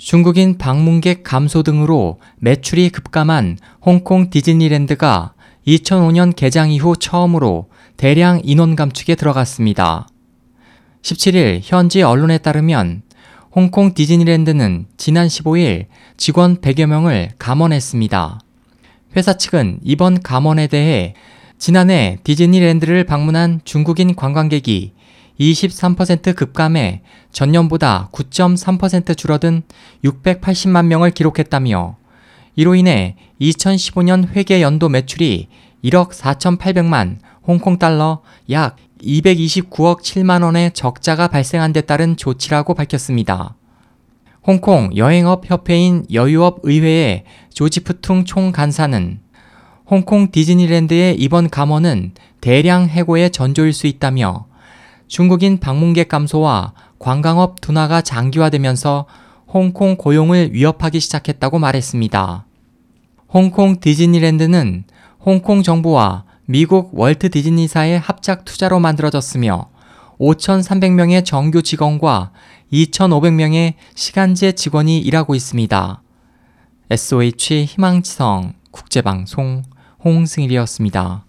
중국인 방문객 감소 등으로 매출이 급감한 홍콩 디즈니랜드가 2005년 개장 이후 처음으로 대량 인원 감축에 들어갔습니다. 17일 현지 언론에 따르면 홍콩 디즈니랜드는 지난 15일 직원 100여 명을 감원했습니다. 회사 측은 이번 감원에 대해 지난해 디즈니랜드를 방문한 중국인 관광객이 23% 급감해 전년보다 9.3% 줄어든 680만 명을 기록했다며 이로 인해 2015년 회계 연도 매출이 1억 4,800만 홍콩 달러 약 229억 7만 원의 적자가 발생한 데 따른 조치라고 밝혔습니다. 홍콩 여행업 협회인 여유업 의회의 조지프퉁 총간사는 홍콩 디즈니랜드의 이번 감원은 대량 해고의 전조일 수 있다며 중국인 방문객 감소와 관광업 둔화가 장기화되면서 홍콩 고용을 위협하기 시작했다고 말했습니다. 홍콩 디즈니랜드는 홍콩 정부와 미국 월트 디즈니사의 합작 투자로 만들어졌으며 5,300명의 정규 직원과 2,500명의 시간제 직원이 일하고 있습니다. SOH 희망지성 국제방송 홍승일이었습니다.